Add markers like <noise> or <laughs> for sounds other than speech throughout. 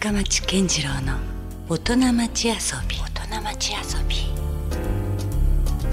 深町健次郎の大人町遊び。大人町遊び。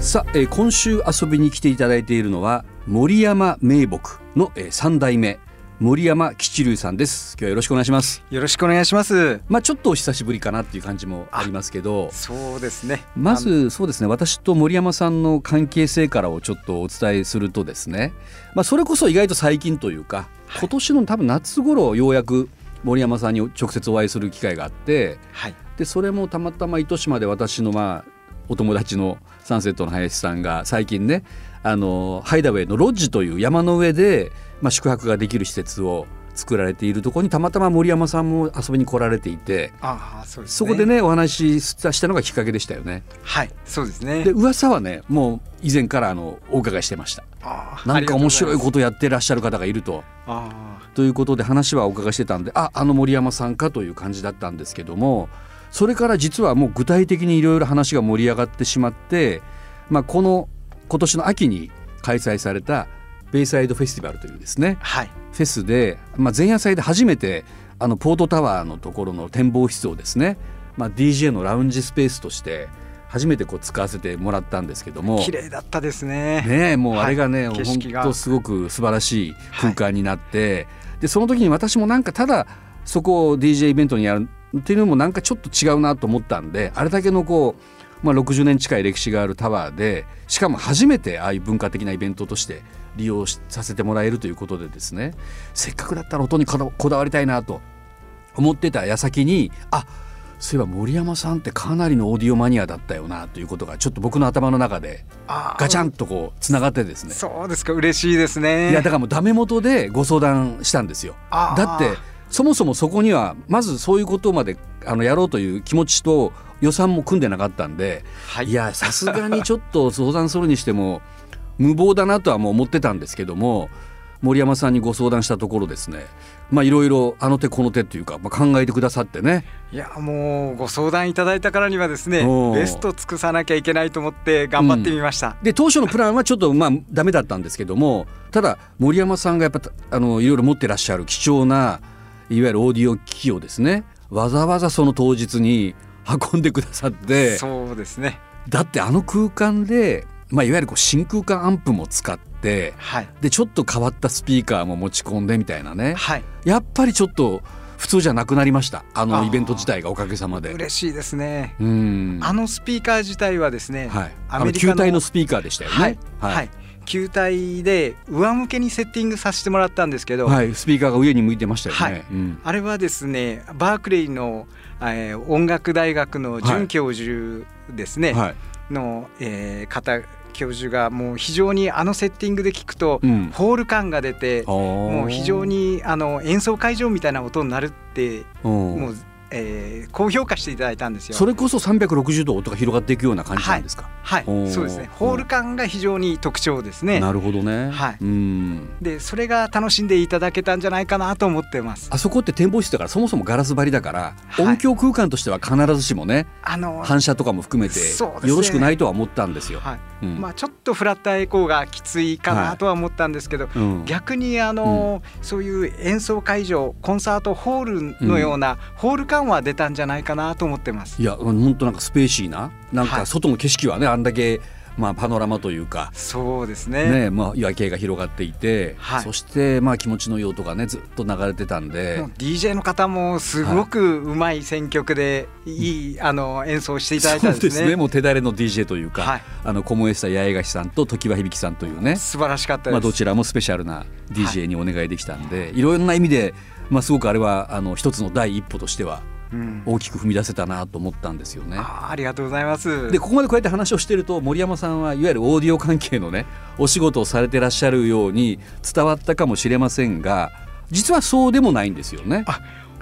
さあ、えー今週遊びに来ていただいているのは森山名木の、えー、3代目森山吉龍さんです。今日はよろしくお願いします。よろしくお願いします。まあちょっとお久しぶりかなっていう感じもありますけど。そうですね。まずそうですね。私と森山さんの関係性からをちょっとお伝えするとですね、まあ、それこそ意外と最近というか今年の多分夏頃ようやく森山さんに直接お会いする機会があってあはい。でそれもたまたま糸島で私のまあお友達のサンセットの林さんが最近ねあのハイダウェイのロッジという山の上で、まあ、宿泊ができる施設を作られているところにたまたま森山さんも遊びに来られていてああ、そうですそこで。ねお話ししたしたのがきっかけでしたよね。はい、そうですね。で噂はねもう以前からあのお伺いしてました。なんか面白いと。ことやってらっしゃる方がいると。あということで話はお伺いしてたんでああの森山さんかという感じだったんですけどもそれから実はもう具体的にいろいろ話が盛り上がってしまって、まあ、この今年の秋に開催されたベイサイドフェスティバルというですねあ、はい。フェスで、まあ、前夜祭で初めてあのポートタワーのところの展望室をですね、まあ、DJ のラウンジスペースとして初めてこう使わせてもらったんですけども。綺麗だったですね。ねえもうあれがね、はい景本当すごく素晴らしい空間になって、でその時に私もなんかただそこを DJ イベントにやるっていうのもなんかちょっと違うなと思ったんであれだけのこう、まあ、60年近い歴史があるタワーでしかも初めてああいう文化的なイベントとして利用しさせてもらえるということでですね。せっかくだったら音にこだこだわりたいなと思ってた矢先にあそういえば森山さんってかなりのオーディオマニアだったよなということがちょっと僕の頭の中でガチャンとこうつながってですね。そうですか、嬉しいですね。いやだからもうダメ元でご相談したんですよ。だってそもそもそこにはまずそういうことまであのやろうという気持ちと予算も組んでなかったんで、はい。いやさすがにちょっと相談するにしても無謀だなとはもう思ってたんですけども森山さんにご相談したところですね。まあいろいろあの手この手というか、まあ、考えてくださってね。いや、もうご相談いただいたからにはですねベスト尽くさなきゃいけないと思って頑張ってみました。で当初のプランはちょっとまあダメだったんですけどもただ森山さんがやっぱあのいろいろ持ってらっしゃる貴重ないわゆるオーディオ機器をですねわざわざその当日に <laughs> 運んでくださって。そうですね。だってあの空間で、まあ、いわゆるこう真空管アンプも使ってはい。でちょっと変わったスピーカーも持ち込んでみたいなね。はい。やっぱりちょっと普通じゃなくなりました。あのイベント自体がおかげさまで。嬉しいですね。うん。あのスピーカー自体はですね、はい、あのアメリカの球体のスピーカーでしたよね。はい、はい、球体で上向けにセッティングさせてもらったんですけど、はい、スピーカーが上に向いてましたよね。はい。うん。あれはですねバークレーの、えー音楽大学の准教授ですね、はい、の、えー方教授がもう非常にあのセッティングで聞くと、うんホール感が出てももう非常にあの演奏会場みたいな音になるってももう、えー高評価していただいたんですよ。それこそ360度音が広がっていくような感じなんですか？はいおーそうですねホール感が非常に特徴ですね。なるほどね。はいうん。でそれが楽しんでいただけたんじゃないかなと思ってます。あそこって展望室だからそもそもガラス張りだから、はい音響空間としては必ずしもねあの反射とかも含めてよろしくないとは思ったんですよ。はいうん。まあ、ちょっとフラッターエコーがきついかはないとは思ったんですけど、うん。逆にあの、そういう演奏会場コンサートホールのような、ホール感は出たんじゃないかなと思ってます。いや本当なんかスペーシーななんはい。か外の景色はねあんだけまあパノラマというか。そうですね。ねまあ、夜景が広がっていて、はい。そしてまあ気持ちのいい音がねずっと流れてたんで。DJ の方もすごくうまい選曲でい。い、あの演奏していただいたんですね。そうもう手だれの DJ というか、はい。あの小萌下八重樫さんと常盤響さんというね、素晴らしかったです。まあ、どちらもスペシャルな DJ にお願いできたんで、い、ろんな意味で、まあ、すごくあれはあの一つの第一歩としてはうん大きく踏み出せたなと思ったんですよね。あーありがとうございます。でここまでこうやって話をしてると森山さんはいわゆるオーディオ関係のねお仕事をされてらっしゃるように伝わったかもしれませんが実はそうでもないんですよね。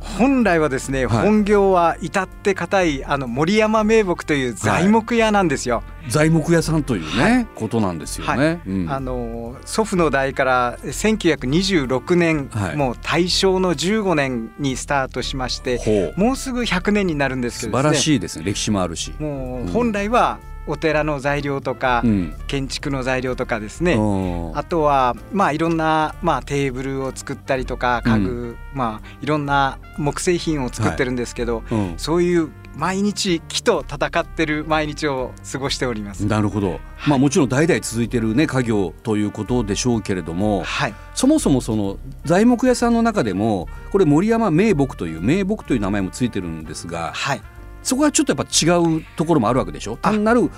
あ本来はですね、はい。本業は至って固いあの森山名木という材木屋なんですよ。材木屋さんというね、ことなんですよね。うん。あの祖父の代から1926年、はい。もう大正の15年にスタートしましてもうすぐ100年になるんですけ素どね。晴らしいですね。歴史もあるし。もうん。う本来はお寺の材料とか、うん。建築の材料とかですね、うんあとはまあいろんな、まあ、テーブルを作ったりとか家具、まあいろんな木製品を作ってるんですけど、うん。そういう毎日木と戦ってる毎日を過ごしております。なるほど、まあもちろん代々続いてるね家業ということでしょうけれどもはい、そもそもその材木屋さんの中でもこれ森山名木という名木という名前もついてるんですがはい、そこはちょっとやっぱ違うところもあるわけでしょ。単なる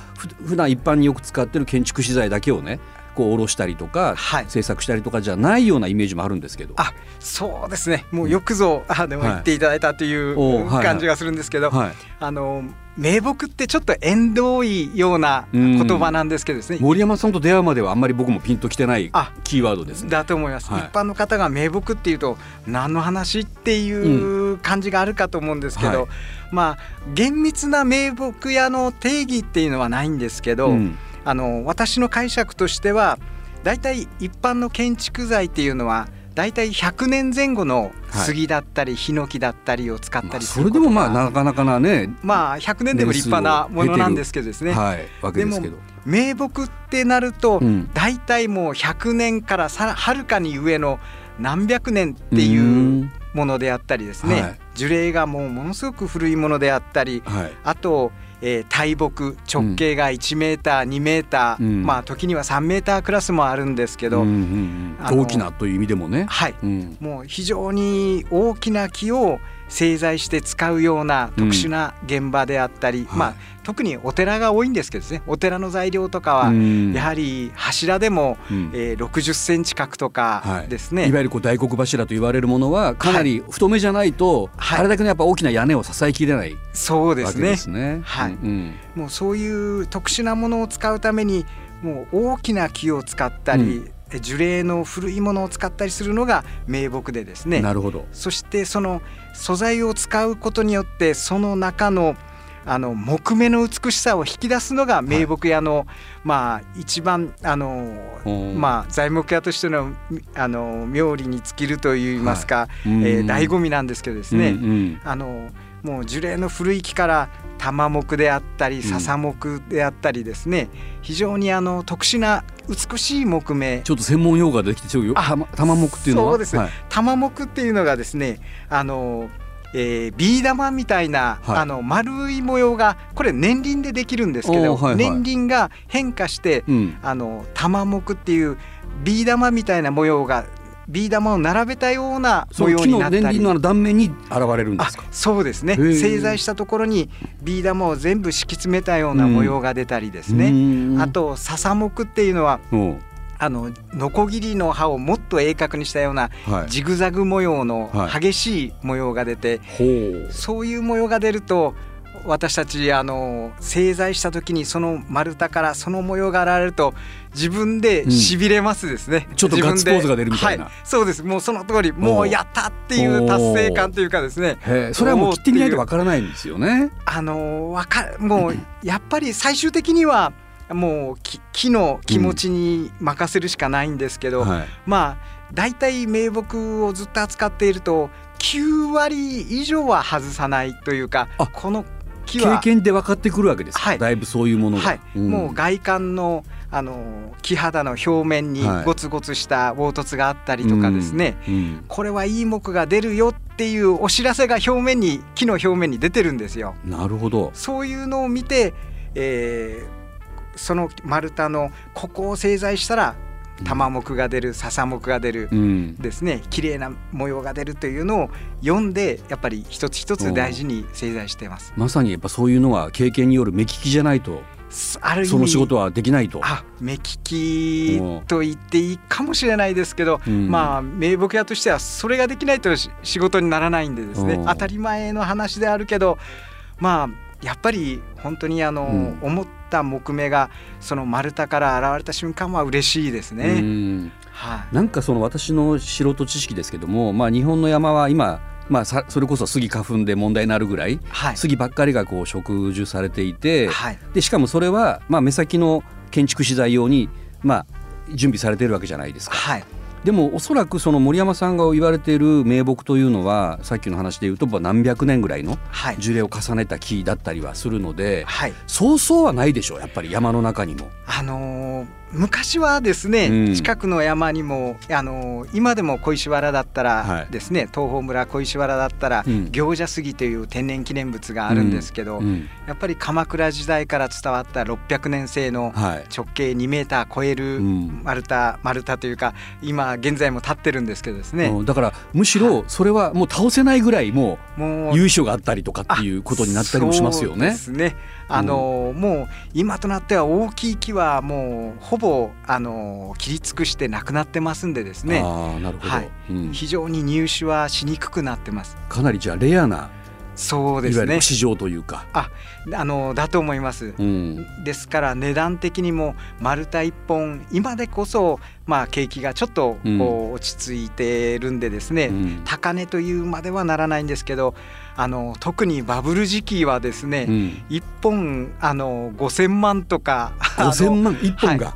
普段一般によく使ってる建築資材だけをねこう下ろしたりとか、はい。制作したりとかじゃないようなイメージもあるんですけど。あそうですね。もうよくぞ、あでもはい言っていただいたという感じがするんですけど、はい、あの名木ってちょっと縁遠いような言葉なんですけどですね、森山さんと出会うまではあんまり僕もピンときてないあキーワードですね。だと思います、はい。一般の方が名木っていうと何の話っていう感じがあるかと思うんですけど、はい。まあ厳密な名木屋の定義っていうのはないんですけど、うんあの私の解釈としてはだいたい一般の建築材っていうのはだいたい100年前後の杉だったり、ヒノキだったりを使ったまありすることがそれでもまあなかなかなねまあ100年でも立派なものなんですけどですね、はい、わけですけど。名木ってなると、うん。大体もう100年からさらはるかに上の何百年っていううものであったりですね、はい。樹齢がもうものすごく古いものであったり。はい。あと、えー大木直径が1メーター、2メーター、うん。まあ時には3メータークラスもあるんですけど、うんうんうん大きなという意味でもね。はい。うん。もう非常に大きな木を製材して使うような特殊な現場であったり、まあはい。特にお寺が多いんですけどですねお寺の材料とかはうん。やはり柱でも、うん。えー60センチ角とはい。かですね、いわゆるこう大黒柱と言われるものはかなり太めじゃないと、はい。あれだけのやっぱ大きな屋根を支えきれない。そうですね。ですね。はい。うんもうそういう特殊なものを使うためにもう大きな木を使ったり、え樹齢の古いものを使ったりするのが名木でですね。なるほど。そしてその素材を使うことによってその中のあの木目の美しさを引き出すのが名木屋の、まあ一番あのう。んまあ材木屋としてのあの妙利に尽きるといいますか、うん。えー醍醐味なんですけどですね、うんうん。あのもう樹齢の古い木から玉木であったり笹木であったりですね、非常にあの特殊な美しい木目。ちょっと専門用語ができてちょよ。あ玉玉木っていうのは？そうです。はい。玉木っていうのがですねあの、えー、ビー玉みたいな、はい。あの丸い模様がこれ年輪でできるんですけど、はいはい。年輪が変化して、うん。あの玉木っていうビー玉みたいな模様がビー玉を並べたような模様になったり。の断面に現れるんであすか？そうですね。ー。製材したところにビー玉を全部敷き詰めたような模様が出たりですね、ねあと笹木っていうのはう。んあのノコギリの刃をもっと鋭角にしたようなはい。ジグザグ模様のはい。激しい模様が出て、ほう。そういう模様が出ると私たちあの製材した時にその丸太からその模様が現れると自分でしびれますですね、ちょっとガッツポーズが出るみたいな。はい、そうです。もうその通りもうやったっていう達成感というかですね。それはもう切ってみないとわからないんですよね。あのわかもうやっぱり最終的にはもう木木の気持ちに任せるしかないんですけど、はい。まあ大体名木をずっと扱っていると9割以上は外さないというかあ。この木経は、験で分かってくるわけですか？はいだいぶそういうものが。はいんもう外観のあの木肌の表面にはいゴツゴツした凹凸があったりとかですね、うんこれはいい木が出るよっていうお知らせが表面に木の表面に出てるんですよ。なるほど。そういうのを見て、えーその丸太のここを製材したら玉木が出る笹木が出る、うん。ですね。綺麗な模様が出るというのを読んでやっぱり一つ一つ大事に製材してます。まさにやっぱそういうのは経験による目利きじゃないとある意味その仕事はできないと。あ目利きと言っていいかもしれないですけど、うん。まあ名木屋としてはそれができないとし仕事にならないんでですね。うん。当たり前の話であるけどまあやっぱり本当にあの、うん。思った木目がその丸太から現れた瞬間は嬉しいですうね。ん。はい、なんかその私の素人知識ですけども、まあ、日本の山は今、まあ、さそれこそ杉花粉で問題になるぐらいはい。杉ばっかりがこう植樹されていて、はい。でしかもそれは、まあ、目先の建築資材用に、まあ、準備されているわけじゃないですか。はいでもおそらくその森山さんが言われている名木というのはさっきの話で言うとまあ何百年ぐらいのはい樹齢を重ねた木だったりはするので、はいそうそうはないでしょうやっぱり山の中にも。あのー昔はですね、うん。近くの山にも、あのー今でも小石原だったはい。らですね、東峰村小石原だったら、うん。行者杉という天然記念物があるんですけど、うん。やっぱり鎌倉時代から伝わった600年生のはい。直径2メーター超えるうん。丸太、丸太というか今現在も立ってるんですけどですね、うん。だからむしろそれはもう倒せないぐらいももう由緒があったりとかっていうことになったりもしますよそうでね。すね。あのもう今となっては大きい木はもうほぼあの切り尽くしてなくなってますんでですね。ああなるほど、はいうん非常に入手はしにくくなってます。かなりじゃあレアな、そうですね。市場というか。あのだと思います。うんですから値段的にも丸太一本今でこそまあ景気がちょっとこう落ち着いてるんでですね、うん高値というまではならないんですけどあの特にバブル時期はですね、うん、一本あの5,000万とかあの5000万1本が？はい、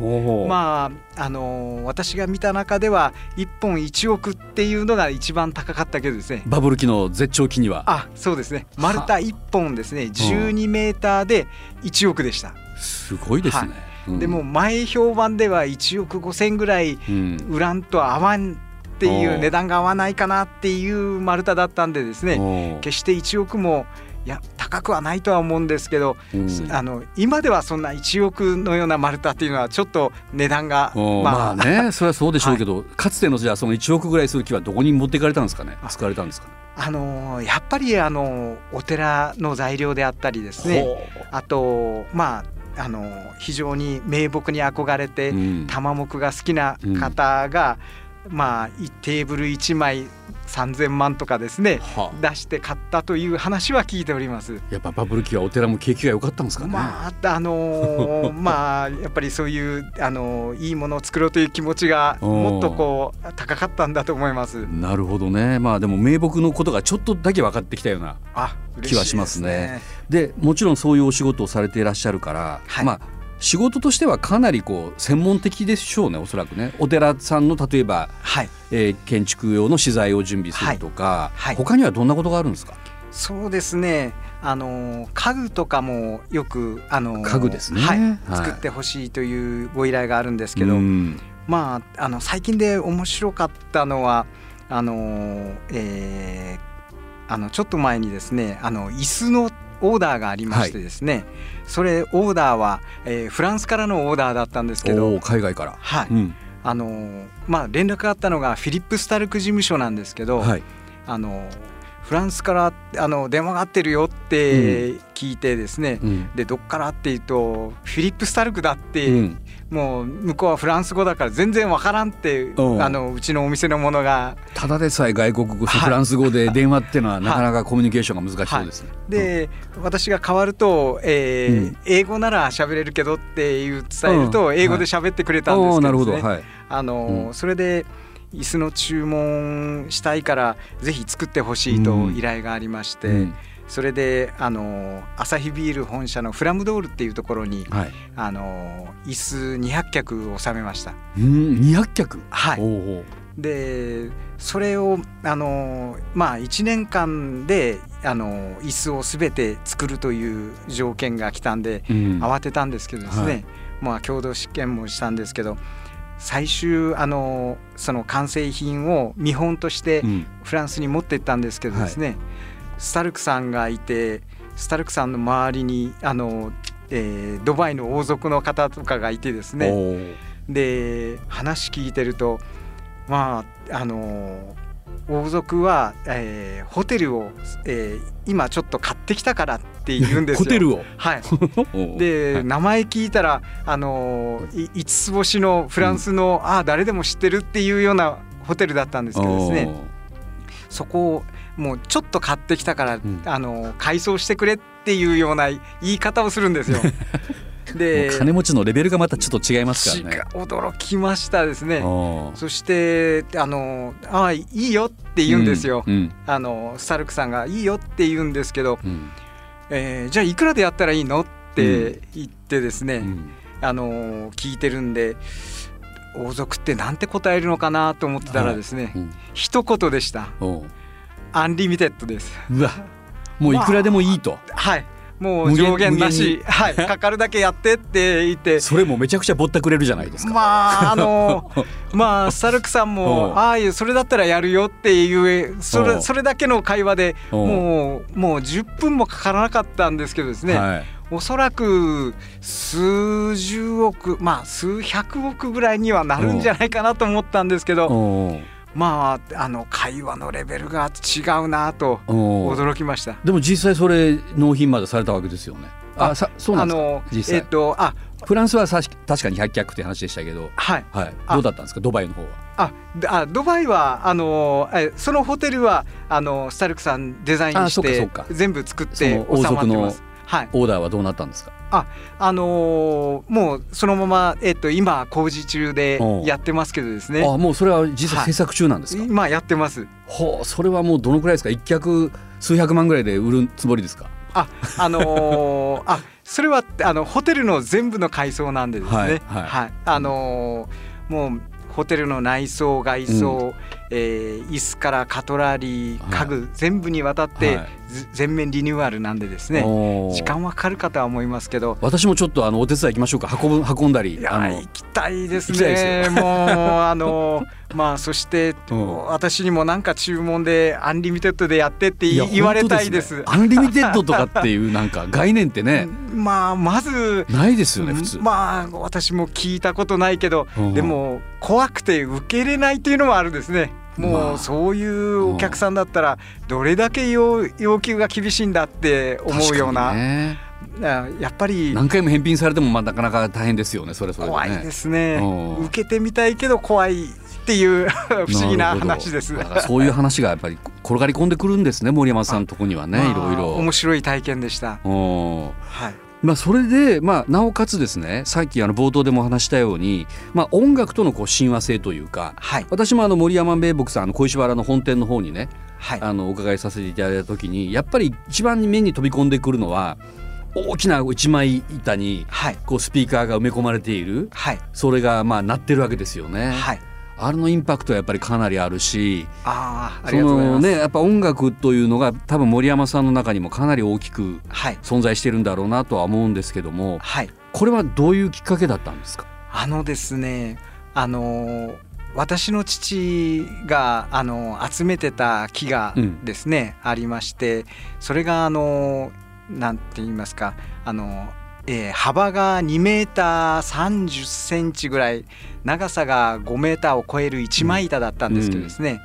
おーまああの私が見た中では1本1億っていうのが一番高かったけどですね。バブル期の絶頂期には。あそうですね。丸太1本ですね。12メーターで1億でした、すごいですね。うん。でも、前評判では1億5,000ぐらいうん。売らんと合わんっていう値段が合わないかなっていう丸太だったんでですね。決して1億もいや高くはないとは思うんですけどうん。あの今ではそんな1億のような丸太っていうのはちょっと値段がおーまあ。ね <laughs> それはそうでしょうけど、かつてのじゃあその1億ぐらいする木はどこに持っていかれたんですかね？使われたんですかね？あのーやっぱりあのーお寺の材料であったりですね。ほあとまああのー非常に名木に憧れてううん。玉木が好きな方が、まあいテーブル1枚3,000万とかですねはあ出して買ったという話は聞いております。やっぱバブル期はお寺も景気が良かったんですかね、まああのー <laughs> まあやっぱりそういうあのーいいものを作ろうという気持ちがもっとこう高かったんだと思います。なるほどねまあでも名木のことがちょっとだけ分かってきたようなあ気はしますね。でもちろんそういうお仕事をされていらっしゃるから、はいまあ仕事としてはかなりこう専門的でしょうねおそらくね。お寺さんの例えば、はい。えー建築用の資材を準備するとか、はい。はい。他にはどんなことがあるんですか？そうですね。あのー家具とかもよくあのー家具ですね。はい。はい。作ってほしいというご依頼があるんですけど、うん。まああの最近で面白かったのはあのーえーあのちょっと前にですねあの椅子のオーダーがありましてですね、それオーダーは、えーフランスからのオーダーだったんですけおどー海外から、はい、うん。あのーまあ連絡があったのがフィリップ・スタルク事務所なんですけど、はい、あのフランスからあの電話があってるよって聞いてですね、うん。でどっからっていうとフィリップ・スタルクだって、うん。もう向こうはフランス語だから全然わからんってうん。あのうちのお店のものが。ただでさえ外国語、はい。フランス語で電話っていうのはい。なかなかコミュニケーションが難しそうですね。で、私が変わると、えーうん。英語なら喋れるけどっていう伝えると、うん。英語で喋ってくれたんですけどね。はい、あの、うん。それで椅子の注文したいからぜひ作ってほしいとうん。依頼がありまして、うん。それであのアサヒビール本社のフラムドールっていうところにはい、あの椅子200脚収めました。うん200脚、はい。でそれをあのまあ1年間であの椅子を全て作るという条件が来たんで、うん。慌てたんですけどですね、はい。まあ共同試験もしたんですけど最終あのその完成品を見本としてうん。フランスに持って行ったんですけどですね、スタルクさんがいてスタルクさんの周りにあの、えードバイの王族の方とかがいてですね。で話聞いてるとまああの王族は、えーホテルを、えー今ちょっと買ってきたからって言うんですよ。<laughs> ホテルを？はい、<laughs> で、はい。名前聞いたらあのい5つ星のフランスの、ああ誰でも知ってるっていうようなホテルだったんですけどですね。そこをもうちょっと買ってきたから、ん。あの改装してくれっていうような言い方をするんですよ。<laughs> で金持ちのレベルがまたちょっと違いますからね。驚きましたですね。そしてあのああいいよって言うんですよ。うんあのスタルクさんがいいよって言うんですけど、うん。えーじゃあいくらでやったらいいの？って言ってですね、うん。あの聞いてるんで王族ってなんて答えるのかなと思ってたらですね、うん。一言でした。unlimited です。うわもういくらでもいいと、<laughs> はいもう上限な無し、はい、<laughs> かかるだけやってって言って。それもめちゃくちゃぼったくれるじゃないですか。まああの <laughs> まあスタルクさんうん。もああいうそれだったらやるよっていうそうん。れそれだけの会話でうん。もうもう10分もかからなかったんですけどですね、はい。おそらく数十億まあ数百億ぐらいにはなるんじゃないかなと思ったんですけどまああの会話のレベルが違うなと驚きました。でも実際それ納品までされたわけですよね。ああさそうなんですか？実際。えっとあ。フランスはさし確かに100脚って話でしたけど、はい。はい、あ。どうだったんですか？ドバイの方は。あであドバイはあのえそのホテルはあのスタルクさんデザインあして全部作って収まってます。はい、オーダーはどうなったんですか？あのーもうそのままえっと今工事中でうんやってますけどですね。あもうそれは実はい。際制作中なんですか、今やってます。ほうそれはもうどのくらいですか？一脚数百万ぐらいで売るつもりですか？ああのーあそれはあのホテルの全部の改装なんでですね。はいはい。あのーもうホテルの内装外装、えー椅子からカトラリーはい。家具、全部にわたって、全面リニューアルなんでですね時間はかかるかとは思いますけど。私もちょっとあのお手伝い行きましょうか。<laughs> 運ぶ運んだり。いや行きたいですね。もうあのまあそして、<laughs> うん。私にもなんか注文で unlimited でやってって言われたいです。ね。 unlimited とかっていうなんか概念ってね。<laughs> まあまずないですよね普通。まあ私も聞いたことないけど、うん。でも怖くて受け入れないっていうのもあるですね。もまあうそういうお客さんだったらどれだけ要要求が厳しいんだって思うような、やっぱり何回も返品されてもまあなかなか大変ですよねそれそれでね怖いですねうん受けてみたいけど怖いっていう <laughs> 不思議な話です。そういう話がやっぱり転がり込んでくるんですね森山さんのとこにはね、<laughs> まあいろいろ。面白い体験でした。うんはい。まあ、それで、まあ、なおかつですねさっきあの冒頭でも話したように、まあ、音楽とのこう親和性というかはい。私もあの森山名木さんあの小石原の本店の方にねはい。あのお伺いさせていただいた時にやっぱり一番目に飛び込んでくるのは大きな一枚板にはい。こうスピーカーが埋め込まれているはい。それがまあ鳴ってるわけですよね。はい。あれのインパクトはやっぱりかなりあるしああ、あそ。のねやっぱ音楽というのが多分森山さんの中にもかなり大きくはい。存在してるんだろうなとは思うんですけどもはい。これはどういうきっかけだったんですか？あのですね、あの私の父があの集めてた木がうんですね、ありましてそれがあのなんて言いますかあの、えー幅が2メーター30センチぐらい長さが5メーターを超える一枚板だったんですけどですね、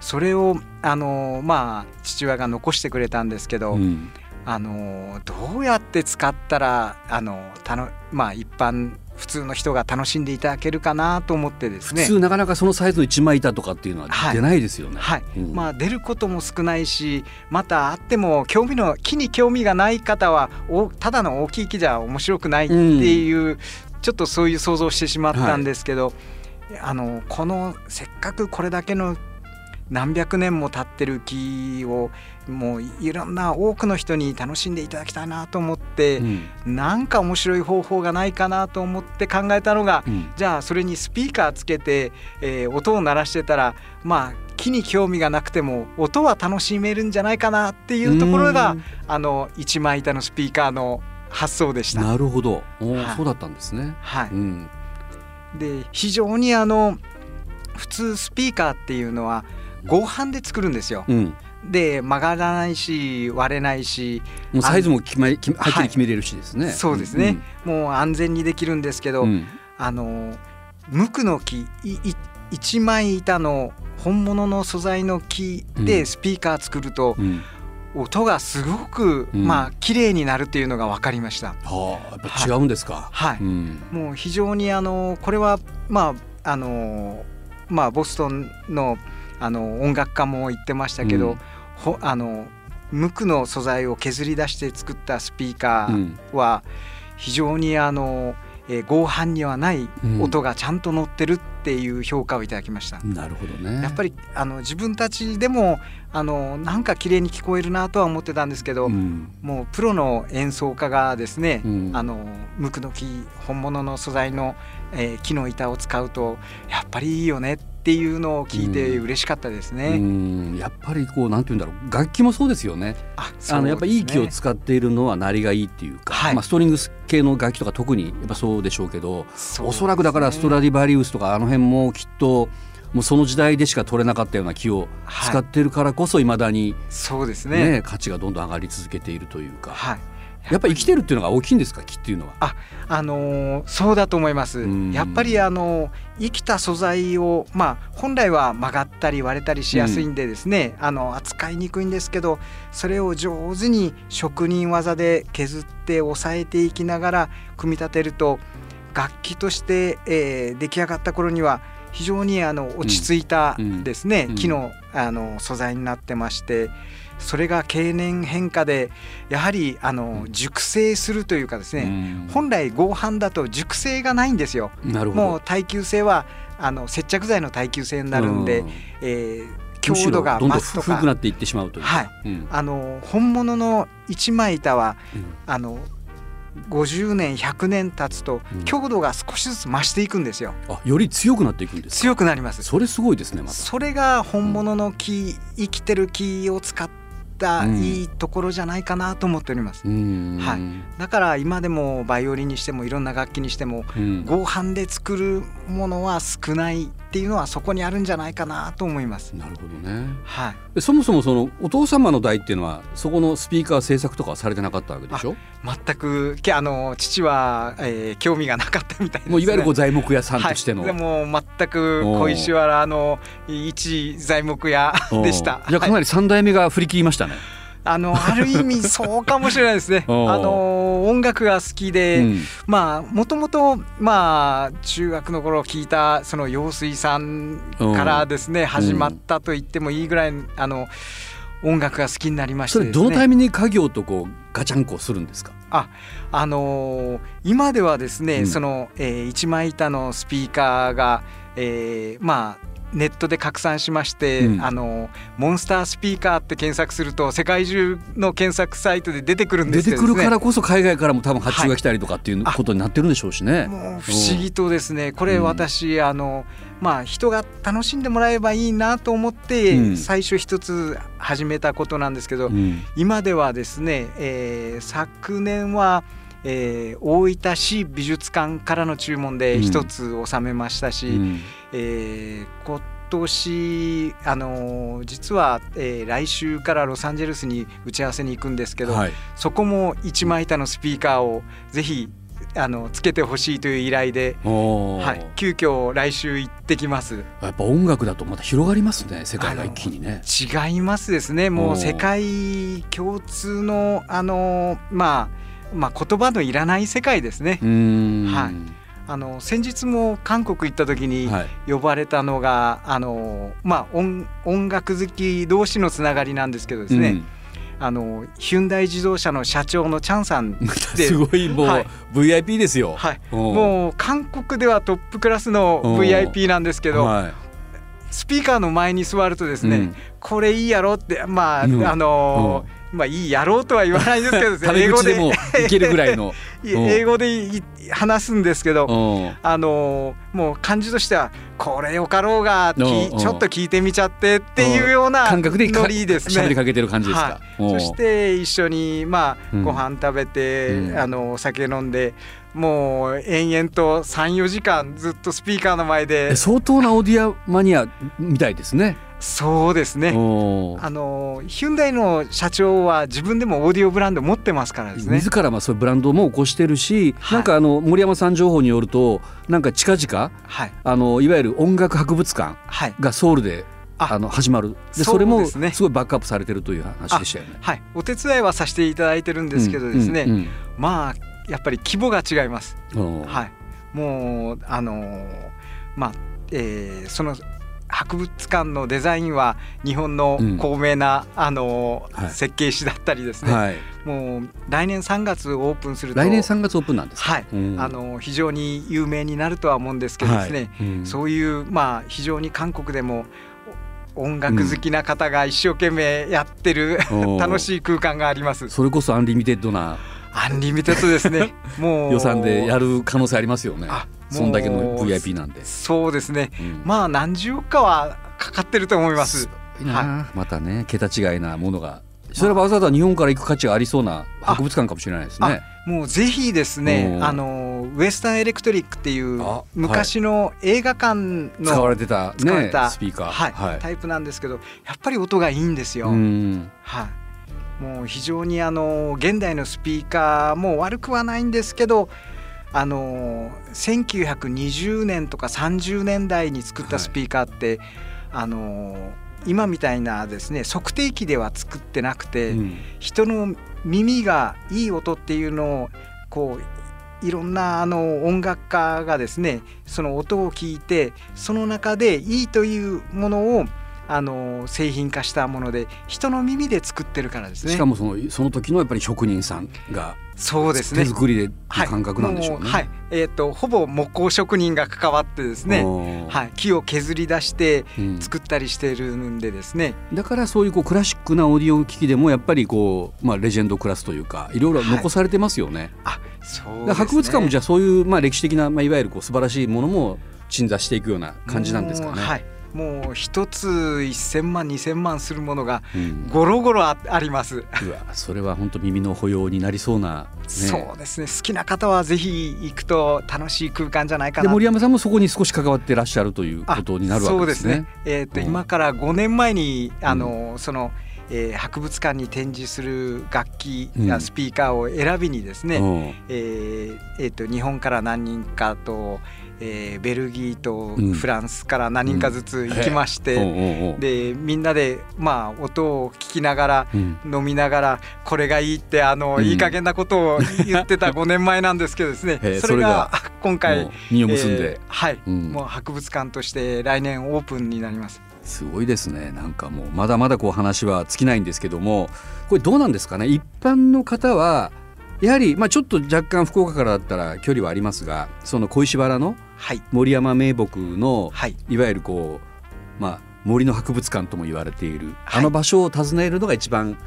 それをあのまあ父親が残してくれたんですけど、うん。あのどうやって使ったらあのたのまあ一般普通の人が楽しんでいただけるかなと思ってですね。普通なかなかそのサイズの一枚板とかっていうのははい出ないですよね。はい、うんまあ出ることも少ないしまたあっても興味の木に興味がない方はおただの大きい木じゃ面白くないっていう、ちょっとそういう想像をしてしまったんですけど、あのこのせっかくこれだけの何百年も経ってる木をもういろんな多くの人に楽しんでいただきたいなと思って、うん。なんか面白い方法がないかなと思って考えたのが、うん。じゃあそれにスピーカーつけて、えー音を鳴らしてたらまあ木に興味がなくても音は楽しめるんじゃないかなっていうところがうん。あの一枚板のスピーカーの発想でした。なるほど。はい。そうだったんですね。はい、うん。で非常にあの普通スピーカーっていうのは合板で作るんですよ。うん。で曲がらないし割れないしもうサイズも決まりはっきはいり決めれるしですね。そうですね、もう安全にできるんですけど、うん。うんあの無垢の木いい一枚板の本物の素材の木うん。でスピーカー作るとうん。音がすごく、うん。まあ綺麗になるっていうのが分かりました。はあやっぱ違うんですか。はい。うん。もう非常にあのこれはまああのまあボストンのあの音楽家も言ってましたけど、うん。ほあの無垢の素材を削り出して作ったスピーカーうん。は非常にあの、ええー、合板にはない音がちゃんと乗ってるっていう評価をいただきました。うん、なるほどね。やっぱりあの自分たちでもあのなんか綺麗に聞こえるなとは思ってたんですけど、うん、もうプロの演奏家がですね、うん、あの無垢の木本物の素材の、えー、木の板を使うとやっぱりいいよねっていうのを聞いて嬉しかったですね。うん、やっぱりこうなんて言うんだろう楽器もそうですよね。あ、ね、のやっぱいい木を使っているのは鳴りがいいっていうか、はい、まあストリングス系の楽器とか特にやっぱそうでしょうけど、ね、おそらくだからストラディバリウスとかあの辺もきっと。もうその時代でしか取れなかったような木を使っているからこそいまだに、そうですね価値がどんどん上がり続けているというか。はいやっぱり生きてるっていうのが大きいんですか？木っていうのは。あ、あのー、そうだと思います。やっぱりあの生きた素材をまあ本来は曲がったり割れたりしやすいんでですね、うん、あの扱いにくいんですけど、それを上手に職人技で削って抑えていきながら組み立てると楽器として、えー、出来上がった頃には非常にあの落ち着いたですね、木のあの素材になってましてそれが経年変化でやはりあの熟成するというかですね、本来合板だと熟成がないんですよ。もう耐久性はあの接着剤の耐久性になるんで、えー、強度が増すとか。くなっていってしまうという。はい、うん、あの本物の一枚板は、うん、あの50年100年経つと強度が少しずつ増していくんですよ。あより強くなっていくんです強くなります。それすごいですね、ま、それが本物の木、生きてる木を使ったいいところじゃないかなと思っております。はい、だから今でもバイオリンにしてもいろんな楽器にしても、合板で作るものは少ないっていうのはそこにあるんじゃないかなと思います。なるほどね。はい。そもそもそのお父様の代っていうのはそこのスピーカー制作とかはされてなかったわけでしょ？全くあの父は、えー、興味がなかったみたいね、もういわゆるこう材木屋さんとしての。はい、でも全く小石原の一材木屋でした。じゃかなり三代目が振り切りましたね。あのある意味 <laughs> そうかもしれないですね。あの音楽が好きで、うん、まあもともとまあ中学の頃聞いたその陽水さんからですね、始まったと言ってもいいぐらいあの音楽が好きになりまして、ね、どのタイミングに家業とこうガチャンコするんですか？ああのー、今ではですね、うん、その、えー、一枚板のスピーカーが、えー、まあネットで拡散しまして、うん、あのモンスタースピーカーって検索すると世界中の検索サイトで出てくるんですけど、ね、出てくるからこそ海外からも多分発注が来たりとかっていうことになってるんでしょうしね。はい、もう不思議とですねこれ私、うん、あのまあ人が楽しんでもらえばいいなと思って最初一つ始めたことなんですけど、うん、今ではですね、えー、昨年はえー、大分市美術館からの注文で一つ収めましたし、うん、えー、今年、あのー、実は、えー、来週からロサンゼルスに打ち合わせに行くんですけど、はい、そこも一枚板のスピーカーをぜひあのつけてほしいという依頼で、はい、急遽来週行ってきます。やっぱ音楽だとまた広がりますね世界が一気にね。違いますですね。もう世界共通のあのまあまあ、言葉のいらない世界ですね。はいあの先日も韓国行った時に呼ばれたのが、はい、あのまあ音音楽好き同士のつながりなんですけどですね、うん、あのヒュンダイ自動車の社長のチャンさん <laughs> すごいもう、はい、VIP ですよ、はい、もう韓国ではトップクラスの VIP なんですけど、はい、スピーカーの前に座るとですね、うん、これいいやろってまあ、うん、あのーまあいいやろうとは言わないですけど、<laughs> 英語で。もいけるぐらいの。<laughs> 英語で話すんですけど、あのもう感じとしてはこれよかろうがちょっと聞いてみちゃってっていうような感覚でノリですね。喋りかけてる感じですか？はい、そして一緒にまあご飯食べて、うん、あのお酒飲んで。もう延々と34時間ずっとスピーカーの前で。相当なオーディアマニアみたいですねそうですね。あのヒュンダイの社長は自分でもオーディオブランド持ってますからですね。自らまあそういうブランドも起こしてるし、はい、なんかあの森山さん情報によるとなんか近々、はい、あのいわゆる音楽博物館がソウルで、あ。の始まる。でそれもすごいバックアップされてるという話でしたよね。はい、お手伝いはさせていただいてるんですけどですね、うんうんうん、まあやっぱり規模が違います。はい、もうあのまあ、えー、その博物館のデザインは日本の高名な、うん、あの、はい、設計士だったりですね、はい、もう来年3月オープンすると来年3月オープンなんですはい、うん、あの非常に有名になるとは思うんですけどですね、はい。うん、そういうまあ非常に韓国でも音楽好きな方が一生懸命やってる、<laughs> 楽しい空間があります。それこそ unlimited な。 unlimited ですね。<laughs> もう予算でやる可能性ありますよねそんだけの VIP なんで。そうですね、うん、まあ何十億かはかかってると思います。はい、またね桁違いなものが。それはわざわざ日本から行く価値がありそうな博物館かもしれないですね。もうぜひですね、あのウエスタンエレクトリックってい。う昔の映画館の使われてた、ね、スピーカー、はい、はい、タイプなんですけど、やっぱり音がいいんですよ。はい。もう非常にあの現代のスピーカーも悪くはないんですけど、あの1920年とか30年代に作ったスピーカーって、はい、あの今みたいなですね測定器では作ってなくて、うん、人の耳がいい音っていうのをこういろんなあの音楽家がですねその音を聞いてその中でいいというものをあの製品化したもので人の耳で作ってるからですね。しかもそのその時のやっぱり職人さんがそうですね。手作りで感覚なんでしょうね。はい、えっ、ー、とほぼ木工職人が関わってですね、はい、木を削り出して作ったりしているんでですね、うん、だからそういうこうクラシックなオーディオ機器でもやっぱりこうまあレジェンドクラスというかいろいろ残されてますよね。はい、あそう、ね、博物館もじゃあそういうまあ歴史的なまあいわゆるこう素晴らしいものも鎮座していくような感じなんですかね。はいもう一つ1,000万2,000万するものがゴロゴロあ,、ります。うわそれは本当耳の保養になりそうな、ね、そうですね。好きな方はぜひ行くと楽しい空間じゃないかな。森山さんもそこに少し関わってらっしゃるということになるわけですね。そうですね。えーと、うん、今から5年前にあの、うん、そのえー、博物館に展示する楽器やスピーカーを選びにですね、うん、えー、えー、と日本から何人かと、えー、ベルギーとフランスから何人かずつ行きまして、うん、でみんなで、まあ、音を聞きながら、うん、飲みながらこれがいいってあの、うん、いい加減なことを言ってた <laughs> 5年前なんですけどですねそれが今回実を結んで、えー、はい、もう博物館として来年オープンになります。すごいですね。なんかもうまだまだこう話は尽きないんですけどもこれどうなんですかね？一般の方はやはり、まあ、ちょっと若干福岡からだったら距離はありますがその小石原の森山名木の、はい、いわゆるこう、まあ、森の博物館とも言われている、はい、あの場所を訪ねるのが一番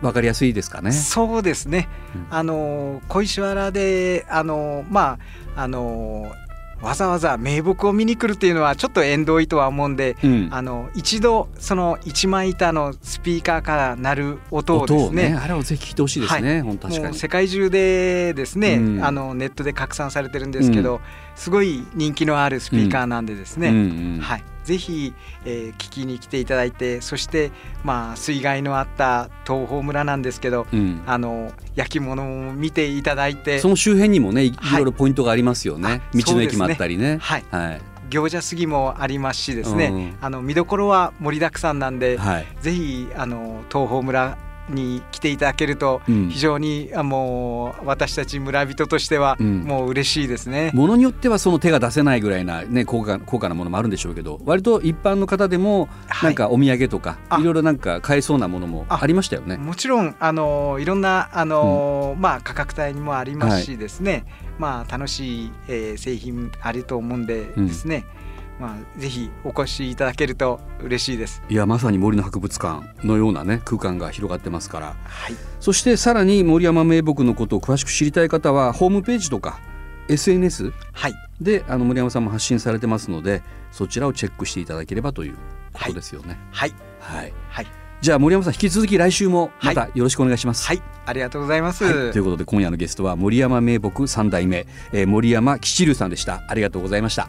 わかりやすいですかね？そうですね。うん、あの小石原であのまああのわざわざ名木を見に来るっていうのはちょっと縁遠いとは思うんで、うん、あの一度その一枚板のスピーカーから鳴る音をですね、ね、あれをぜひ聞いてほしいですね、はい、世界中でですね、うん、あのネットで拡散されてるんですけど、うん、すごい人気のあるスピーカーなんでですね、はい。ぜひ、えー、聞きに来ていただいてそしてまあ水害のあった東峰村なんですけど、うん、あの焼き物を見ていただいてその周辺にもねいろいろポイントがありますよね、はい、道の駅もあったりね。はい、はい。行者杉もありますしですね、うん、あの見どころは盛りだくさんなんで、はい、ぜひあの東峰村に来ていただけると非常に、うん、もう私たち村人としてはもう嬉しいですね、うん、ものによってはその手が出せないぐらいな、ね、高価高価なものもあるんでしょうけど割と一般の方でもなんかお土産とか、はい、いろいろなんか買えそうなものもあ。りましたよね。もちろんあのいろんなあの、うん、まあ、価格帯にもありますしですね、はい、まあ、楽しい、えー、製品あると思うんでですね、まあ、ぜひお越しいただけると嬉しいです。いやまさに森の博物館のようなね空間が広がってますから、はい、そしてさらに森山名木のことを詳しく知りたい方はホームページとか SNS で、あの森山さんも発信されてますのでそちらをチェックしていただければということですよね。はい、はい、はい、じゃあ森山さん引き続き来週もまたよろしくお願いします。はい、はい、ありがとうございます、はい、ということで今夜のゲストは森山名木三代目、えー、森山吉龍さんでした。ありがとうございました。